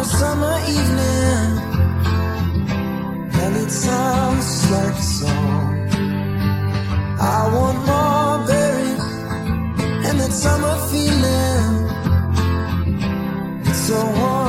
a summer evening, and it sounds like a song. I want more berries and that summer feeling. It's so warm.